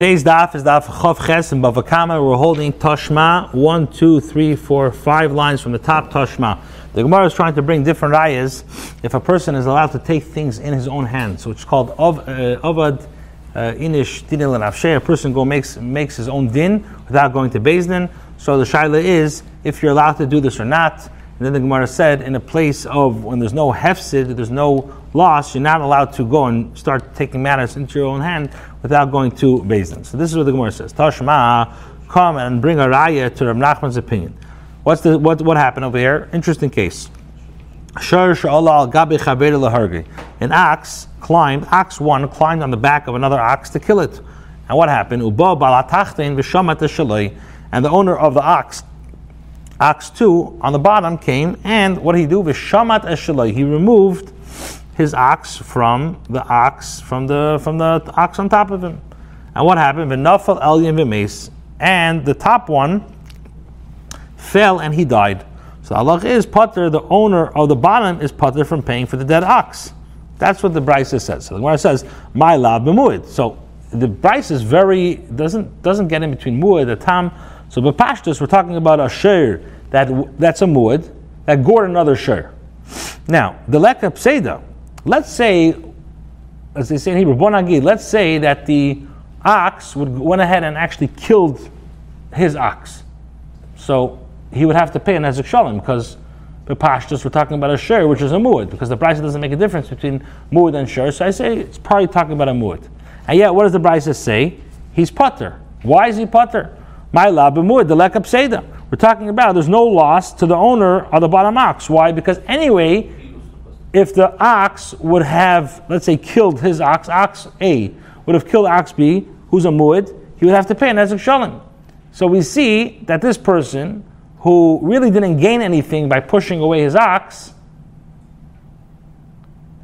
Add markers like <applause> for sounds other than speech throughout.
Today's daf is daf Chav Ches and Bavakama. We're holding Tashma, one, two, three, four, five lines from the top Tashma. The Gemara is trying to bring different ayahs if a person is allowed to take things in his own hands. So it's called uh, Avad uh, Inish Dinil and Afshe. A person go makes makes his own din without going to Beis Din. So the shaila is if you're allowed to do this or not. And then the Gemara said, in a place of when there's no hefsid, there's no loss, you're not allowed to go and start taking matters into your own hand without going to Beis Din. So this is what the Gemara says. Tashma, come and bring a raya to Rav Nachman's opinion. What's the what what happened over here? Interesting case. An ox climbed, ox one climbed on the back of another ox to kill it. And what happened? And the owner of the ox Ox 2 on the bottom came, and what did he do? He removed his ox from the ox, from the from the ox on top of him. And what happened? V'nafal elyon v'meis. And the top one fell and he died. So Allah is putter, the owner of the bottom is putter from paying for the dead ox. That's what the Brisa says. So the Gemara says, My lab b'muid. So the Brisa is very doesn't doesn't get in between muad, the tam. So b'pashtus, we're talking about a shir that that's a muad that gored another shir. Now the lekap pseda. Let's say, as they say in Hebrew, bonagid. Let's say that the ox would went ahead and actually killed his ox. So he would have to pay an ezek shalom because the pashtus we're talking about a share, which is a muad, because the price doesn't make a difference between muad and share. So I say it's probably talking about a muad. And yet, what does the Brisa say? He's putter. Why is he putter? My lab muad, the lekap seda. We're talking about there's no loss to the owner of the bottom ox. Why? Because anyway, if the ox would have, let's say, killed his ox, ox A would have killed ox B, who's a muad, he would have to pay an ezek shalom. So we see that this person who really didn't gain anything by pushing away his ox,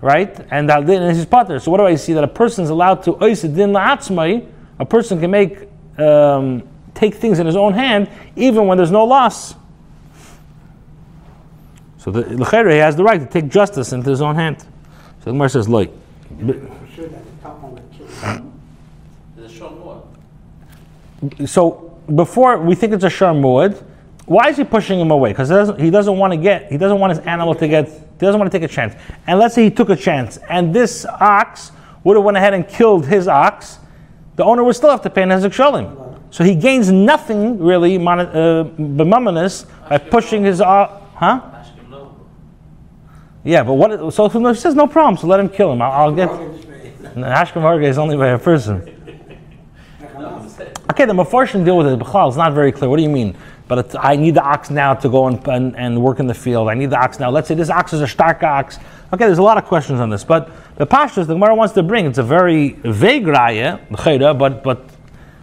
right? And that is his potter. So what do I see? That a person is allowed to din la'atzmai, a person can make um, take things in his own hand even when there's no loss. So the L'chere, he has the right to take justice into his own hand. So the Gemara says, like. So before we think it's a sharmuad, why is he pushing him away? Because he doesn't, he doesn't want to get, he doesn't want his animal to get, he doesn't want to take a chance. And let's say he took a chance, and this ox would have went ahead and killed his ox, the owner would still have to pay an hezek shalim. So he gains nothing really, uh, by pushing his, uh, huh? Yeah, but what? So he says no problem. So let him kill him. I'll, I'll get. Harge is only by a person. Okay, the Mefarshim deal with it. B'chal, it's not very clear. What do you mean? But I need the ox now to go and, and, and, work in the field. I need the ox now. Let's say this ox is a stark ox. Okay, there's a lot of questions on this. But the pashtas the Gemara wants to bring, it's a very vague raya, but but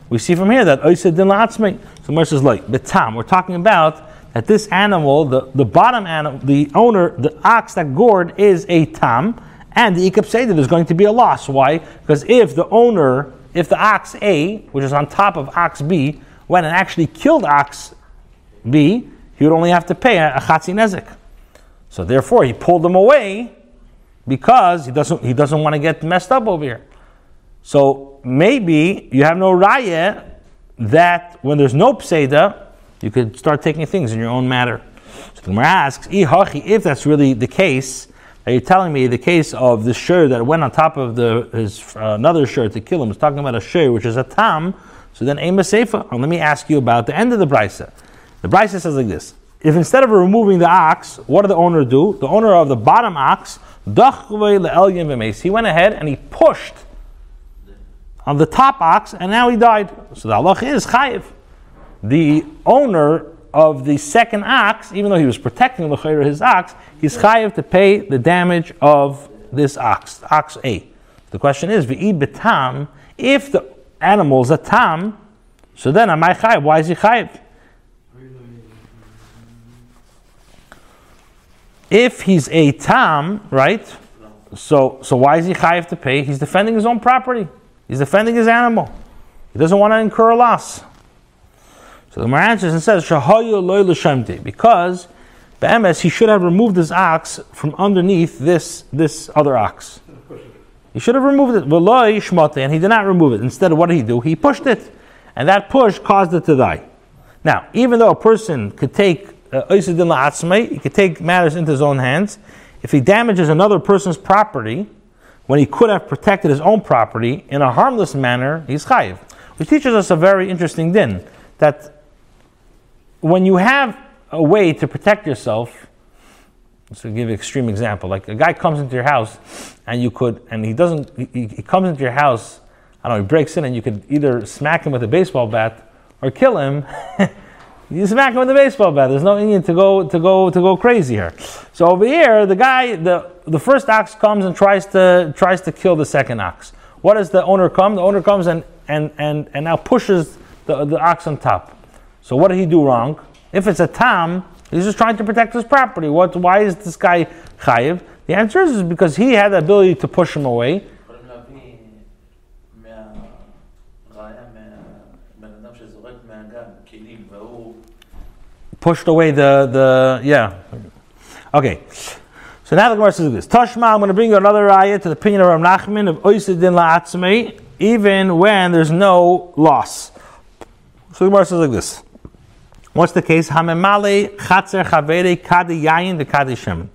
we see from here that Oisid din. So Gemara says, like, betam, we're talking about that this animal, the, the bottom animal, the owner, the ox that gored is a tam, and the say that there's going to be a loss. Why? Because if the owner, if the ox A, which is on top of ox B, went and actually killed ox B, he would only have to pay a, a chatzi nezik. So therefore, he pulled them away because he doesn't he doesn't want to get messed up over here. So maybe you have no raya that when there's no pseda, you could start taking things in your own matter. So the Gemara asks, if that's really the case, are you telling me the case of the shir that went on top of the his uh, another shir to kill him is talking about a shir which is a tam? So then ema sefa. Let me ask you about the end of the brisa. The brisa says like this: If instead of removing the ox, what did the owner do? The owner of the bottom ox, he went ahead and he pushed on the top ox, and now he died. So the halach is chayiv the owner of the second ox, even though he was protecting the his ox, he's chayiv to pay the damage of this ox, ox A. The question is, v'i betam, if the animal is a tam, so then am I chayiv? Why is he chayiv? If he's a tam, right? So, so why is he chayiv to pay? He's defending his own property. He's defending his animal. He doesn't want to incur a loss. So the Gemara answers and says, Shahayu loy l'shemti, because Be'emes, he should have removed his ox from underneath this, this other ox. He should have removed it. And he did not remove it. Instead, of what did he do? He pushed it. And that push caused it to die. Now, even though a person could take uh, he could take matters into his own hands, if he damages another person's property when he could have protected his own property in a harmless manner, he's chayiv. Which teaches us a very interesting din that when you have a way to protect yourself, so give an extreme example, like a guy comes into your house and you could, and he doesn't, he, he comes into your house, I don't know, he breaks in and you could either smack him with a baseball bat or kill him. <laughs> you smack him with a baseball bat. There's no need to go to go to go crazy here. So over here, the guy, the the first ox comes and tries to tries to kill the second ox. What does the owner come? The owner comes and and and, and now pushes the, the ox on top. So what did he do wrong? If it's a tam, he's just trying to protect his property. What? Why is this guy chayiv? The answer is is because he had the ability to push him away. Pushed away the the yeah. Okay. So now the Gemara says this. Tashma, I'm going to bring you another ayah to the opinion of Rav Nachman of Oisidin La'atzmei, even when there's no loss. So the Gemara says like this. What's the case? Hamemale chatzer chavere kadi yayin the kadi shemen.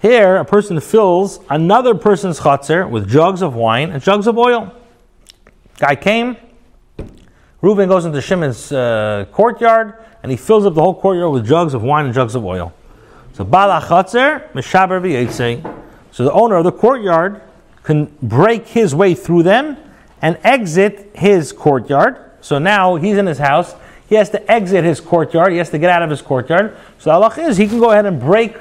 Here, a person fills another person's chatzer with jugs of wine and jugs of oil. Guy came. Reuben goes into Shimon's uh, courtyard and he fills up the whole courtyard with jugs of wine and jugs of oil. So bala chatzer mishaber. So the owner of the courtyard can break his way through them and exit his courtyard. So now he's in his house he has to exit his courtyard. He has to get out of his courtyard. So the halach is he can go ahead and break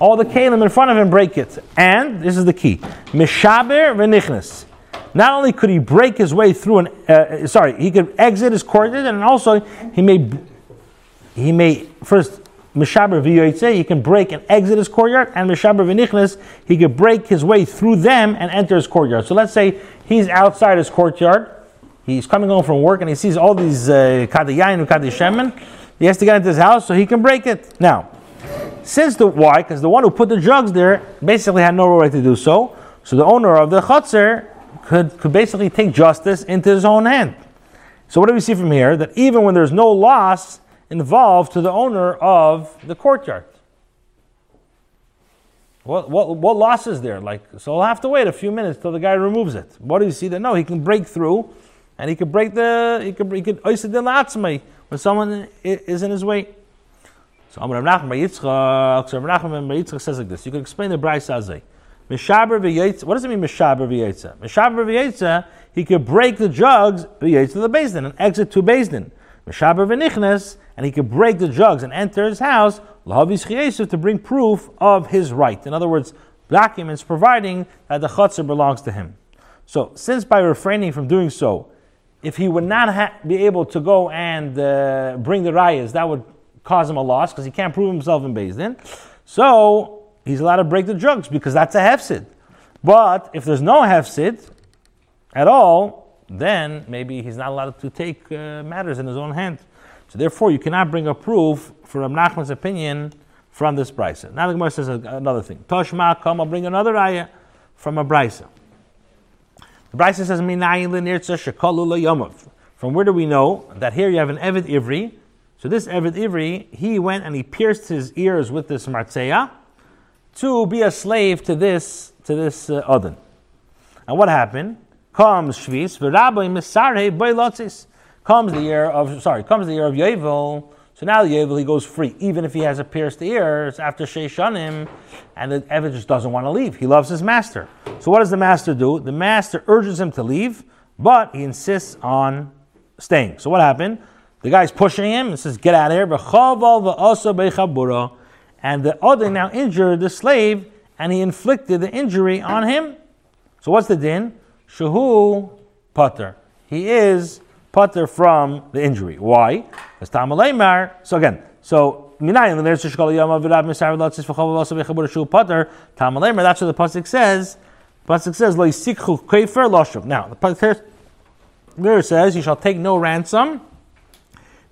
all the kalim in front of him, break it. And this is the key: mishaber v'nichnas. Not only could he break his way through an, uh, sorry, he could exit his courtyard, and also he may, he may first mishaber v'yoytze, he can break and exit his courtyard, and mishaber v'nichnas, he could break his way through them and enter his courtyard. So let's say he's outside his courtyard He's coming home from work and he sees all these kadayayin uh, and kadishemen. He has to get into his house so he can break it. Now, since the why? Because the one who put the drugs there basically had no right to do so. So the owner of the chutzner could, could basically take justice into his own hand. So what do we see from here? That even when there's no loss involved to the owner of the courtyard. What, what, what loss is there? Like, so I'll have to wait a few minutes till the guy removes it. What do you see that? No, he can break through and he could break the he could he could when someone is in his way. So Amar Nachman Yitzchak, so Nachman Yitzchak says like this. You can explain the Brisa Azay. Mishaber v'yetza. What does it mean Mishaber v'yetza? Mishaber v'yetza. He could break the jugs v'yetza the Din and exit to Din. Mishaber v'nichnes, and he could break the jugs and enter his house lahavis chiyesiv to bring proof of his right. In other words, documents providing that the chutzner belongs to him. So, since by refraining from doing so, if he would not ha- be able to go and uh, bring the rayas, that would cause him a loss because he can't prove himself in Din. So he's allowed to break the drugs because that's a hefsid. But if there's no hefsid at all, then maybe he's not allowed to take uh, matters in his own hand. So therefore, you cannot bring a proof for Rav Nachman's opinion from this brisa. Now the Gemara says another thing. Toshma, come, I'll bring another ayah from a brisa. The Brisa says, From where do we know that here you have an Evid Ivri? So this Evid Ivri, he went and he pierced his ears with this Martzeya to be a slave to this to this uh, Odin. And what happened? Comes Shvis, Comes the year of sorry, comes the year of Yovel, so now the Yovel he goes free, even if he has a pierced ear, it's after Sheishanim, and the Evid just doesn't want to leave. He loves his master. So what does the master do? The master urges him to leave, but he insists on staying. So what happened? The guy's pushing him and says, "Get out of here!" And the other now injured the slave, and he inflicted the injury on him. So what's the din? Shahu putter. He is putter from the injury. Why? So again, so Minayin, there's a Shkala Yama Virab Misar Lotzis V'chov also V'chabur Shu putter. Tamaleimar. That's what the pasuk says. The pasuk says Lo Yisikhu Kaifer Loshuv. Now the pasuk there says, "You shall take no ransom."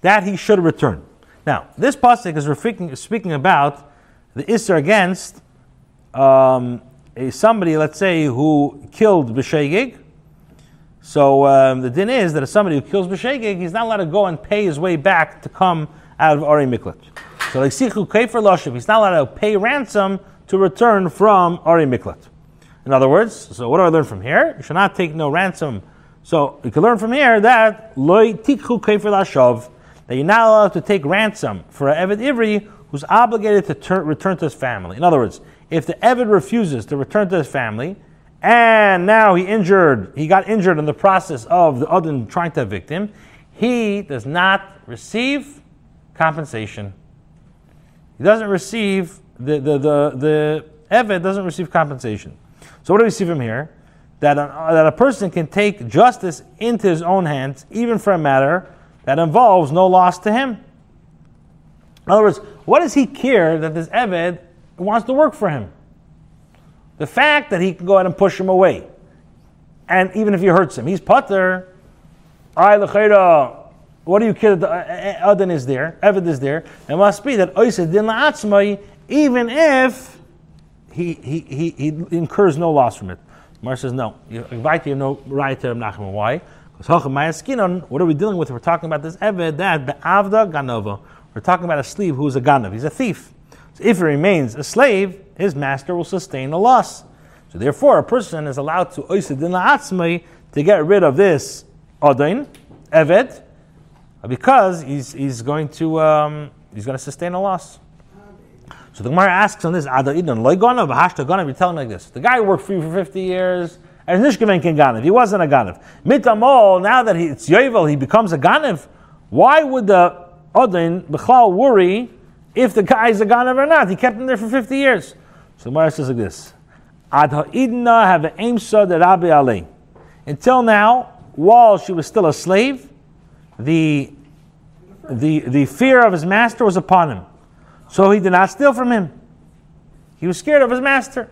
That he should return. Now this pasuk is speaking, speaking about the isser against um, a somebody, let's say, who killed B'Shegig, so um, the din is that if somebody who kills B'Shegig, he's not allowed to go and pay his way back to come out of Ari Miklat. So like Sichu Kefer Loshev, he's not allowed to pay ransom to return from Ari Miklat. In other words, so what do I learn from here? You should not take no ransom. So you can learn from here that loy tikhu kefer lashov, that you're not allowed to take ransom for an Eved Ivri who's obligated to tur- return to his family. In other words, if the Eved refuses to return to his family, and now he injured, he got injured in the process of the Adin trying to evict him, he does not receive compensation. He doesn't receive the the the, the Eved doesn't receive compensation. So what do we see from here? That a, that a person can take justice into his own hands, even for a matter that involves no loss to him. In other words, what does he care that this Eved wants to work for him? The fact that he can go ahead and push him away, and even if he hurts him, he's putter. I lechera. what do you care that the uh, uh, uh, is there, Eved is there? It must be that Oised din la'atzmai, even if he, he, he, he incurs no loss from it. Mar says, no. You invite you no right to Nachman. Why? Because what are we dealing with? We're talking about this Eved that be'avda ganova. We're talking about a slave who's a ganav. He's a thief. So if he remains a slave, his master will sustain a loss. So therefore, a person is allowed to oisidin la'atzmai to get rid of this adain, Eved, because he's, he's going to um, he's going to sustain a loss. So the Gemara asks on this, Ada Idon, Loigona, Bahashta Ganav, you're telling like this. The guy worked for you for 50 years, and Nishkaven Ganav. He wasn't a Ganav. Mitamol, now that he, it's Yovel, he becomes a Ganav. Why would the Odin, Bechlal, worry if the guy is a Ganav or not? He kept him there for 50 years. So the Gemara says like this. Ad Ha'idna have aimsa that Rabbi Ali. Until now, while she was still a slave, the, the, the fear of his master was upon him. So he did not steal from him. He was scared of his master.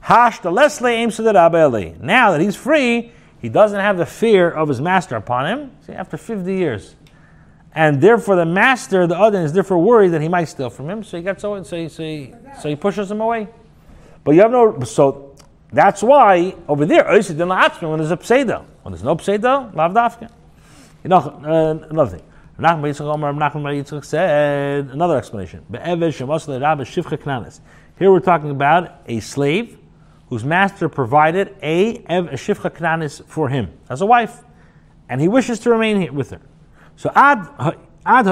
Hash the Leslie aims to the Rabbi Now that he's free, he doesn't have the fear of his master upon him. See, after 50 years. And therefore, the master, the other, is therefore worried that he might steal from him. So he gets so, so, he, so, he, so he pushes him away. But you have no, so that's why over there, when there's a pseudo. When there's no pseudo, lavdafka. You know, uh, another thing. Yitzchak said another explanation. Here we're talking about a slave whose master provided a shivcha knanis for him as a wife, and he wishes to remain with her. So ad ad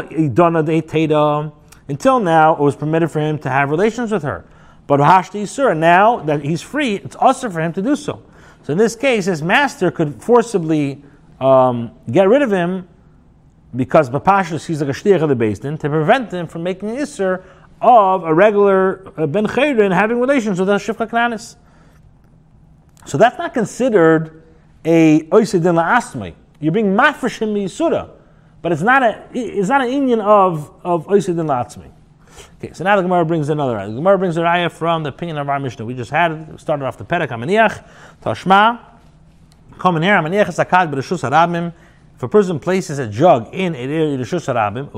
until now it was permitted for him to have relations with her, but hashti sur now that he's free, it's also for him to do so. So in this case, his master could forcibly um, get rid of him because Bapashas he's like a shtiach of the Din to prevent him from making an isser of a regular uh, ben chayrin having relations with a shifcha knanis. So that's not considered a oisidin la'asmai. You're being mafreshim yisura, but it's not a it's not an Indian of of oisidin la'asmai. Okay, so now the Gemara brings another. The Gemara brings an raya from the opinion of our Mishnah. We just had it. We started off the Perek Amaniach, Tashma. Come in here, Amaniach is akad b'reshus harabim. If a person places a jug in a Rishus Harabim,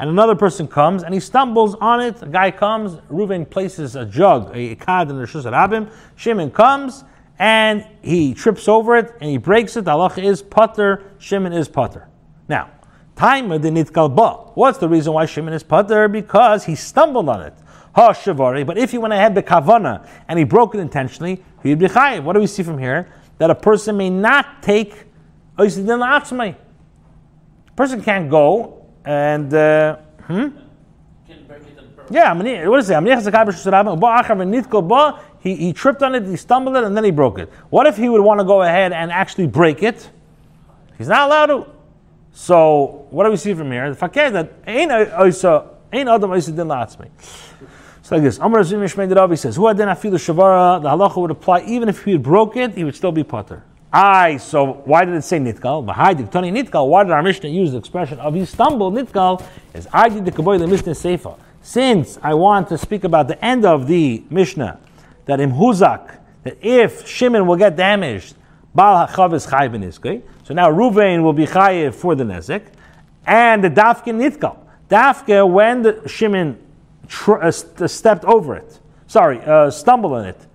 and another person comes and he stumbles on it, a guy comes, Reuven places a jug, a kad in Rishus Harabim, Shimon comes and he trips over it and he breaks it. Allah is putter, Shimon is putter. Now, time the nitkal ba. What's the reason why Shimon is putter? Because he stumbled on it. Ha shivari. But if he went ahead the kavana and he broke it intentionally, he'd be chayiv. What do we see from here? that a person may not take Oisidin. A person can't go and. Uh, hmm? Yeah, what is it? He, he tripped on it, he stumbled it, and then he broke it. What if he would want to go ahead and actually break it? He's not allowed to. So, what do we see from here? The fakir that ain't ain't adam oisidin la'atzmei. So like this, Amar Azim Yishmein Ravi says, Who hadin afilu shavara, the halacha would apply even if he had broke it, he would still be potter. Aye, so why did it say nitkal? V'hai Tony nitkal, why did our Mishnah use the expression of he stumbled nitkal? Is I did the kaboy the Mishnah seifa. Since I want to speak about the end of the Mishnah, that in Huzak, that if Shimon will get damaged, HaChav is chayv So now Ruvain will be chayiv for the nezek, and the dafke nitkal. Dafke, when the Shimon tr- uh, stepped over it. sorry, uh, stumble in it,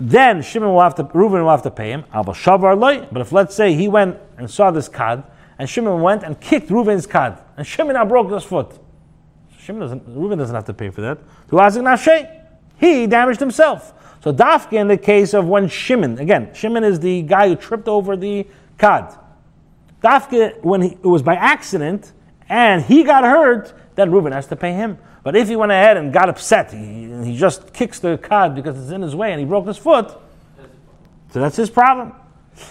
then Shimon will have to, Reuben will have to pay him. But if let's say he went and saw this cad, and Shimon went and kicked Reuben's cad, and Shimon now broke his foot. Shimon doesn't, Reuben doesn't have to pay for that. He damaged himself. So Dafka in the case of when Shimon, again, Shimon is the guy who tripped over the cad. Dafka, when he, it was by accident, and he got hurt, then Reuben has to pay him. But if he went ahead and got upset, he, he just kicks the card because it's in his way and he broke his foot, so that's his problem.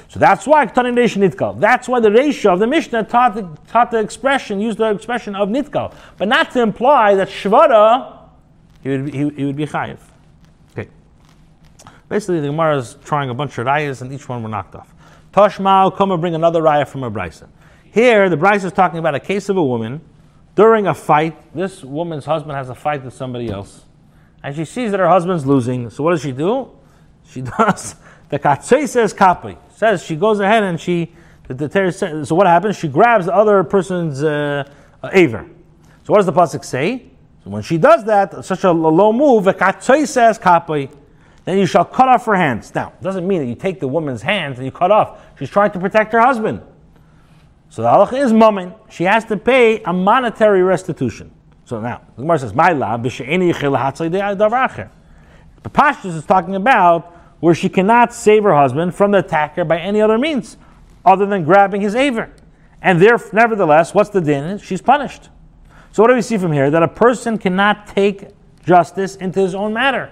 So that's why Ktanin Reish Nitkal. That's why the ratio of the Mishnah taught the, taught the expression, used the expression of Nitkal, but not to imply that Shvara, he would be, he, he would be Chayiv. Okay. Basically, the Gemara is trying a bunch of rayas and each one were knocked off. Toshma, come and bring another raya from a brisa. Here, the brisa is talking about a case of a woman during a fight, this woman's husband has a fight with somebody else. And she sees that her husband's losing. So what does she do? She <laughs> does the katsei says kapi. Says she goes ahead and she the, the so what happens? She grabs the other person's uh, uh, aver. So what does the pasuk say? So when she does that, such a low move, says. Then you shall cut off her hands. Now, it doesn't mean that you take the woman's hands and you cut off. She's trying to protect her husband. So the halacha is mammon. She has to pay a monetary restitution. So now, the Gemara says, "My la The Pashtus is talking about where she cannot save her husband from the attacker by any other means, other than grabbing his aver. And there, nevertheless, what's the din? She's punished. So what do we see from here? That a person cannot take justice into his own matter.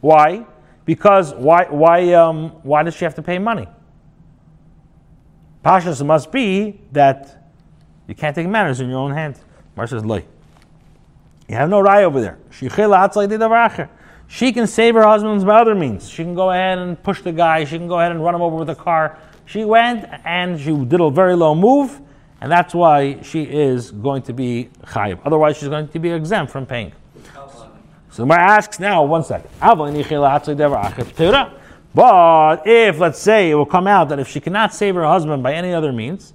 Why? Because why? Why? Um, why does she have to pay money? Pashas must be that you can't take matters in your own hand. Mar says, Loy. You have no right over there. She can save her husband by other means. She can go ahead and push the guy. She can go ahead and run him over with a car. She went and she did a very low move, and that's why she is going to be chayiv. Otherwise, she's going to be exempt from paying. So the Gemara asks now, one second. But if, let's say, it will come out that if she cannot save her husband by any other means,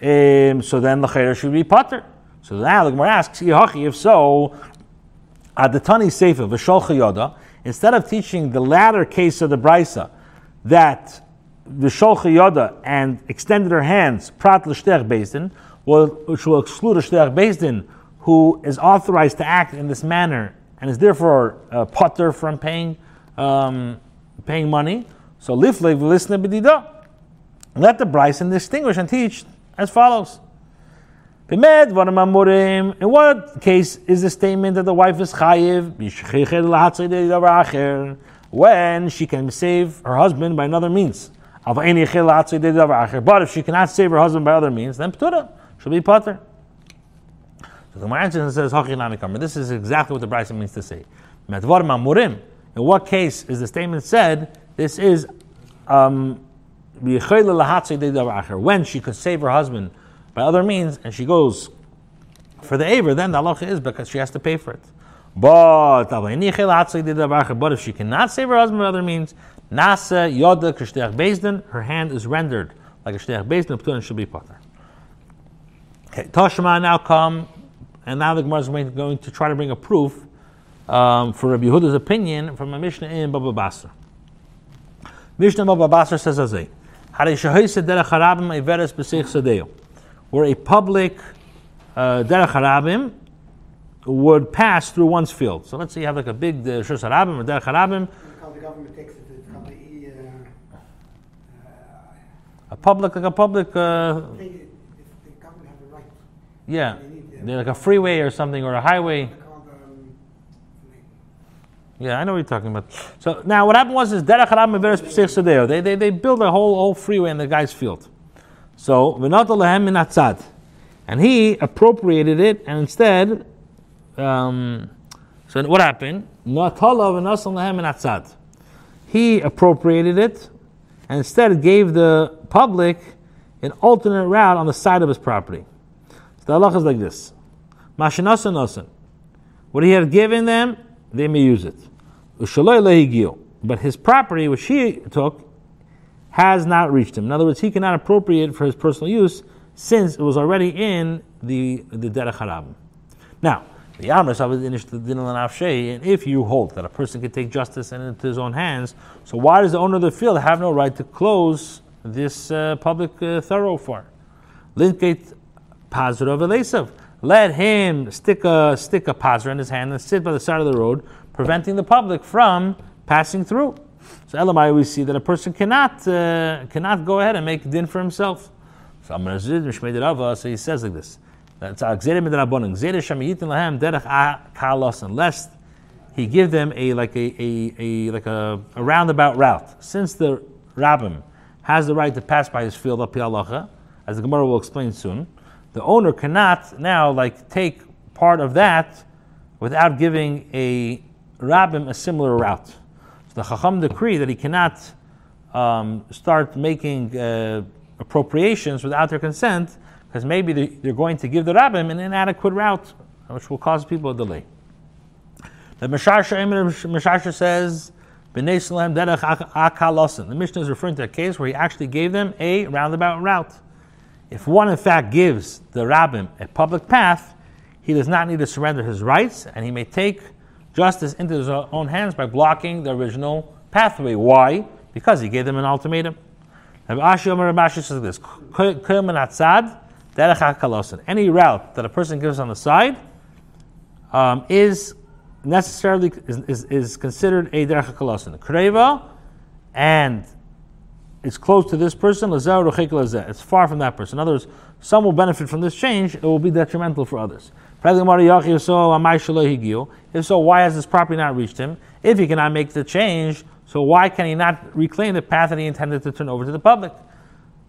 um, so then the chayr should be putter. So now the Gemara asks, if so, at the Tani Sefer, instead of teaching the latter case of the Brisa, that V'shol Chayoda and extended her hands, Prat L'shtech Bezdin, which will exclude a Shtech Bezdin who is authorized to act in this manner and is therefore a putter from paying um, paying money. So lifle listen b'dida. Let the Bryson distinguish and teach as follows. In what case is the statement that the wife is chayiv when she can save her husband by another means? But if she cannot save her husband by other means, then ptura she'll be potter. So the Gemara says, This is exactly what the Bryson means to say. In what case is the statement said? This is um, when she could save her husband by other means, and she goes for the aver, then the halacha is because she has to pay for it. But, but if she cannot save her husband by other means, nasa yoda k'shteach bezdin, her hand is rendered like a shteach bezdin, and should be potter. Okay, Toshma now come, and now the Gemara is going to try to bring a proof um, for Rabbi Yehuda's opinion from a Mishnah in Baba Basra. Mishnah Baba Basra says as a where a public uh, derech harabim would pass through one's field. So let's say you have like a big uh, harabim or derech harabim. A public, like a public. Uh, yeah, like a freeway or something or a highway. Yeah, I know what you're talking about. So now what happened was is Derech Harab Meveres. They they they built a whole whole freeway in the guy's field. So V'nata Lehem Minatzad. And he appropriated it and instead um, so what happened? Natala V'nasal Lehem Minatzad. He appropriated it and instead gave the public an alternate route on the side of his property. So the halacha is like this. Mashanasa Nasan. What he had given them, they may use it. But his property, which he took, has not reached him. In other words, he cannot appropriate it for his personal use since it was already in the, the Derech Harab. Now, The Amr and if you hold that a person can take justice into his own hands, so why does the owner of the field have no right to close this uh, public uh, thoroughfare? Linkate of Let him stick a stick a pazra in his hand and sit by the side of the road, preventing the public from passing through. So Elamai, we see that a person cannot uh, cannot go ahead and make din for himself. So so he says like this. Lest he give them a like a, a, a like a, a, roundabout route. Since the rabbim has the right to pass by his field up halacha, as the Gemara will explain soon, the owner cannot now like take part of that without giving a rabbim a similar route. So the Chacham decree that he cannot um, start making uh, appropriations without their consent because maybe they're going to give the rabbim an inadequate route, which will cause people a delay. The Mesharsha says, the Mishnah is referring to a case where he actually gave them a roundabout route. If one, in fact, gives the rabbim a public path, he does not need to surrender his rights, and he may take justice into his own hands by blocking the original pathway. Why? Because he gave them an ultimatum. This: any route that a person gives on the side um, is necessarily is, is, is considered a derech hakalosin. Kreva and it's close to this person, it's far from that person. In other words, some will benefit from this change, it will be detrimental for others. If so, why has this property not reached him? If he cannot make the change, so why can he not reclaim the path that he intended to turn over to the public?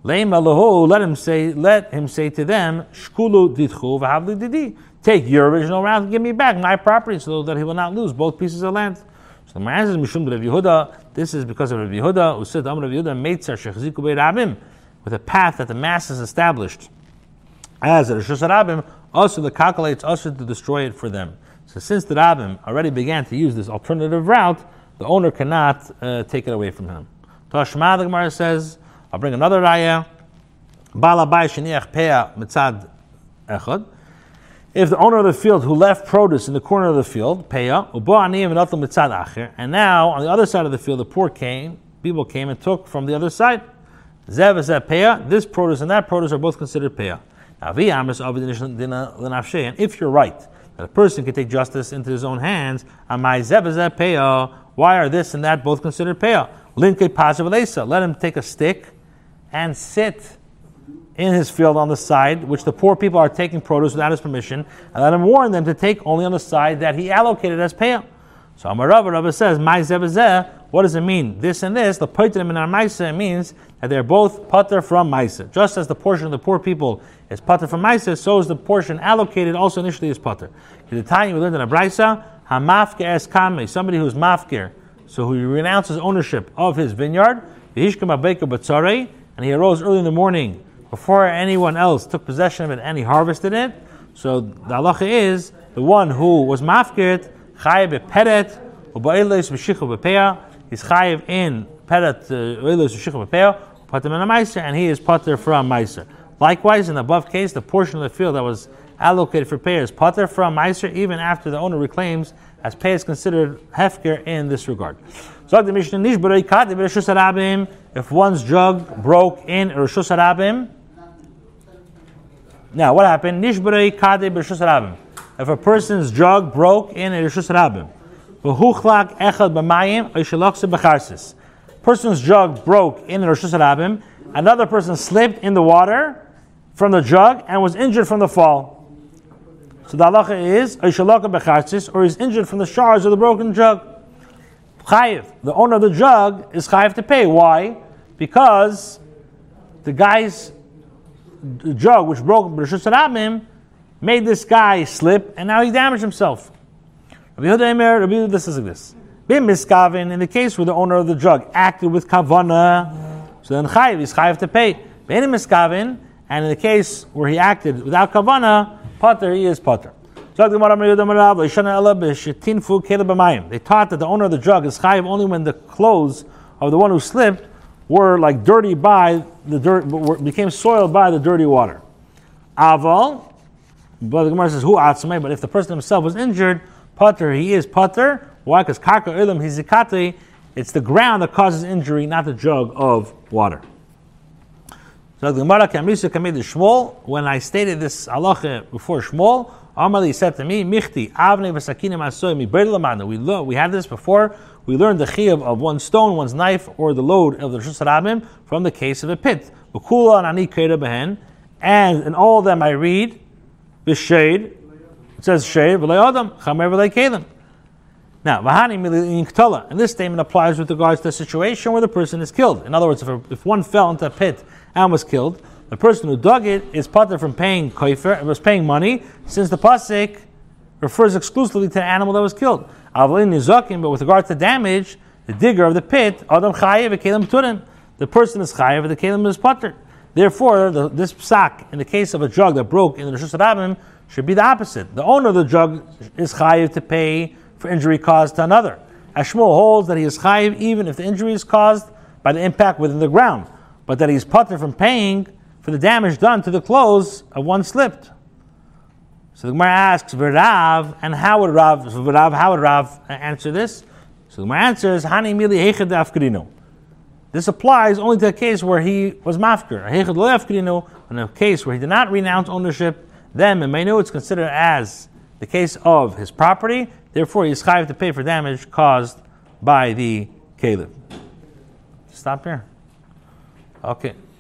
Let him say, let him say to them, Shkulu ditchu v'havli didi. Take your original route and give me back my property so that he will not lose both pieces of land. So the man says, Mishum Rav Yehuda, this is because of Rav Yehuda, who said, Am Rav Yehuda, Meitzar shechziku be'rabim, with a path that the masses established. As Rishus Rabim, also the calculates also to destroy it for them. So since the Rabim already began to use this alternative route, the owner cannot uh, take it away from him. Tashma, the Gemara says, I'll bring another raya. Sheniach peah mitzad echad. If the owner of the field who left produce in the corner of the field, peah, ubo aniyim mitzad acher, and now on the other side of the field, the poor came, people came and took from the other side. Zev is that peah. This produce and that produce are both considered peah. And if you're right that a person can take justice into his own hands, why are this and that both considered peah? Let him take a stick and sit in his field on the side, which the poor people are taking produce without his permission, and let him warn them to take only on the side that he allocated as payah. So Amar Rabba, Rabba says, what does it mean? This and this, the poitim in our maisa means that they're both putter from maisa. Just as the portion of the poor people is putter from maisa, so is the portion allocated also initially is putter. The time we learned in a brisa, hamafke es kame, somebody who's mafkir, so he renounces ownership of his vineyard, and he arose early in the morning before anyone else took possession of it and he harvested it. So the halacha is the one who was mafkir, chayiv beperet, uba'ilis b'shichu b'peah, he's chayiv in peret uba'ilis uh, b'shichu b'peah, pater meiser, and he is pater from meiser. Likewise, in the above case, the portion of the field that was allocated for payers pater from meiser, even after the owner reclaims, as pay is considered hefker in this regard. Mishnah if one's jug broke in Rishus Harabim, now, what happened? Nishbarei rabim. If a person's jug broke in rishus rabim, v'huchlak echad b'mayim oishalokse b'charsis. Person's jug broke in rishus rabim. Another person slipped in the water from the jug and was injured from the fall. So the halacha is oishalokse b'charsis, or he's injured from the shards of the broken jug. Chayiv, the owner of the jug, is chayiv to pay. Why? Because the guy's jug which broke Rishus made this guy slip, and now he damaged himself. Rabbi Yehuda Emer, Rabbi Yehuda, this is like this. Bim miskavin in the case where the owner of the jug acted with kavana, so then chayiv is chayiv to pay. Bim miskavin, and in the case where he acted without kavana, potter he is potter. They taught that the owner of the jug is chayiv only when the clothes of the one who slipped were like dirty by the dirt, became soiled by the dirty water. Aval, But the Gemara says, who atzmei? But if the person himself was injured, putter, he is putter. Why? Because karka ilim hizikate, it's the ground that causes injury, not the jug of water. So the Gemara when I stated this halacha before Shmuel, Amali said to me, Michti, Avne v'sakinim asoy mi We learned, we had this before. We learned the chiyuv of one stone, one's knife, or the load of the Hashanah from the case of a pit. And ani and in all of them I read the shade. It says shade v'lei adam chamer kelim. Now, v'hani milin and this statement applies with regards to a situation where the person is killed. In other words, if, a, if one fell into a pit and was killed, the person who dug it is putter from paying koifer, uh, was paying money, since the pasik refers exclusively to the animal that was killed. Avlin nizakim, but with regard to damage, the digger of the pit, adam chayev kelim turin, the person is chayev, the kelim is putter. Therefore, the, this psak, in the case of a jug that broke in the Rosh Hashanah, should be the opposite. The owner of the jug is chayiv to pay for injury caused to another. Ashmuel holds that he is chayiv even if the injury is caused by the impact within the ground but that he is putter from paying for the damage done to the clothes of one slipped. So the Gemara asks, V'rav, and how would Rav, V'rav, how would Rav answer this? So the Gemara answers, Hani mili hechad afkarino. This applies only to a case where he was mafker. Hechad lo afkarino, in a case where he did not renounce ownership, then in know it's considered as the case of his property, therefore he is chayiv to pay for damage caused by the caleb. Stop here. Okay.